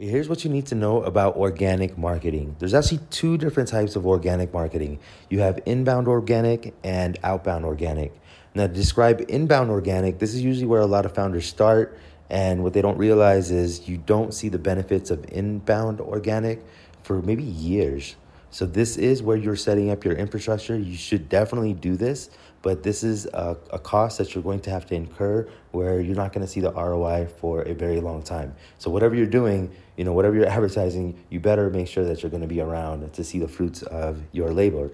Here's what you need to know about organic marketing. There's actually two different types of organic marketing. You have inbound organic and outbound organic. Now, to describe inbound organic, this is usually where a lot of founders start. And what they don't realize is you don't see the benefits of inbound organic for maybe years. So, this is where you're setting up your infrastructure. You should definitely do this but this is a, a cost that you're going to have to incur where you're not going to see the ROI for a very long time. So whatever you're doing, you know, whatever you're advertising, you better make sure that you're going to be around to see the fruits of your labor.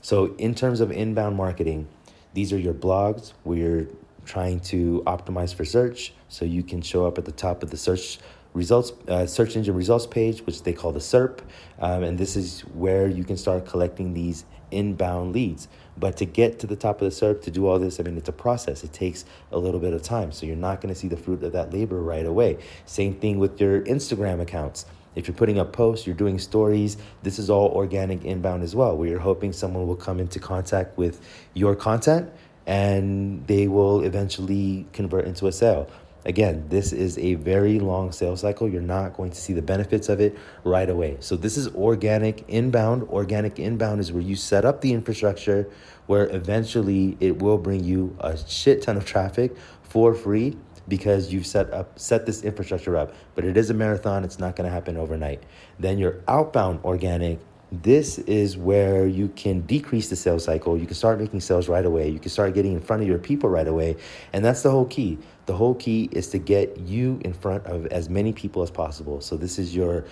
So in terms of inbound marketing, these are your blogs where you're trying to optimize for search so you can show up at the top of the search results uh, search engine results page which they call the serp um, and this is where you can start collecting these inbound leads but to get to the top of the SERP, to do all this, I mean, it's a process. It takes a little bit of time. So you're not going to see the fruit of that labor right away. Same thing with your Instagram accounts. If you're putting up posts, you're doing stories, this is all organic inbound as well, where you're hoping someone will come into contact with your content and they will eventually convert into a sale. Again, this is a very long sales cycle. You're not going to see the benefits of it right away. So, this is organic inbound. Organic inbound is where you set up the infrastructure where eventually it will bring you a shit ton of traffic for free because you've set up set this infrastructure up but it is a marathon it's not going to happen overnight then your outbound organic this is where you can decrease the sales cycle. You can start making sales right away. You can start getting in front of your people right away. And that's the whole key. The whole key is to get you in front of as many people as possible. So, this is your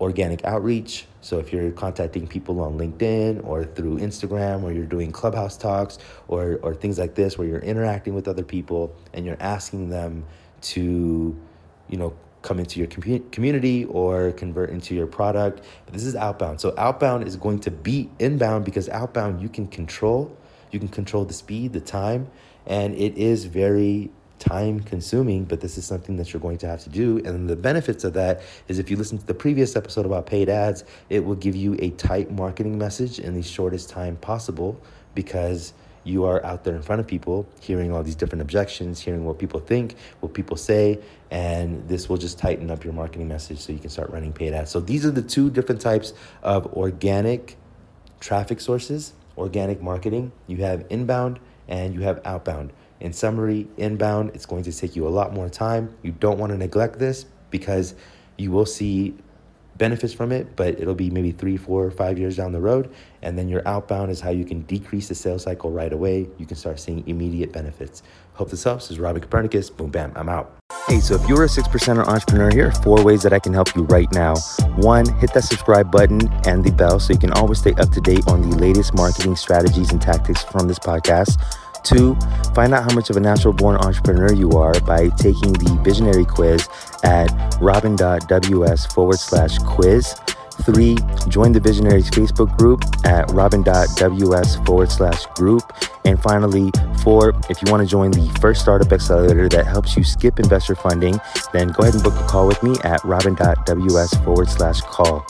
organic outreach. So, if you're contacting people on LinkedIn or through Instagram, or you're doing clubhouse talks or, or things like this, where you're interacting with other people and you're asking them to, you know, come into your com- community or convert into your product. This is outbound. So outbound is going to beat inbound because outbound you can control. You can control the speed, the time, and it is very time consuming, but this is something that you're going to have to do. And the benefits of that is if you listen to the previous episode about paid ads, it will give you a tight marketing message in the shortest time possible because you are out there in front of people hearing all these different objections, hearing what people think, what people say, and this will just tighten up your marketing message so you can start running paid ads. So these are the two different types of organic traffic sources, organic marketing. You have inbound and you have outbound. In summary, inbound, it's going to take you a lot more time. You don't want to neglect this because you will see benefits from it, but it'll be maybe three, four, five years down the road. And then your outbound is how you can decrease the sales cycle right away. You can start seeing immediate benefits. Hope this helps. This is Robin Copernicus. Boom, bam, I'm out. Hey, so if you're a six percenter entrepreneur, here four ways that I can help you right now. One, hit that subscribe button and the bell so you can always stay up to date on the latest marketing strategies and tactics from this podcast. Two, find out how much of a natural born entrepreneur you are by taking the visionary quiz at robin.ws forward slash quiz. Three, join the Visionaries Facebook group at robin.ws forward slash group. And finally, four, if you want to join the first startup accelerator that helps you skip investor funding, then go ahead and book a call with me at robin.ws forward slash call.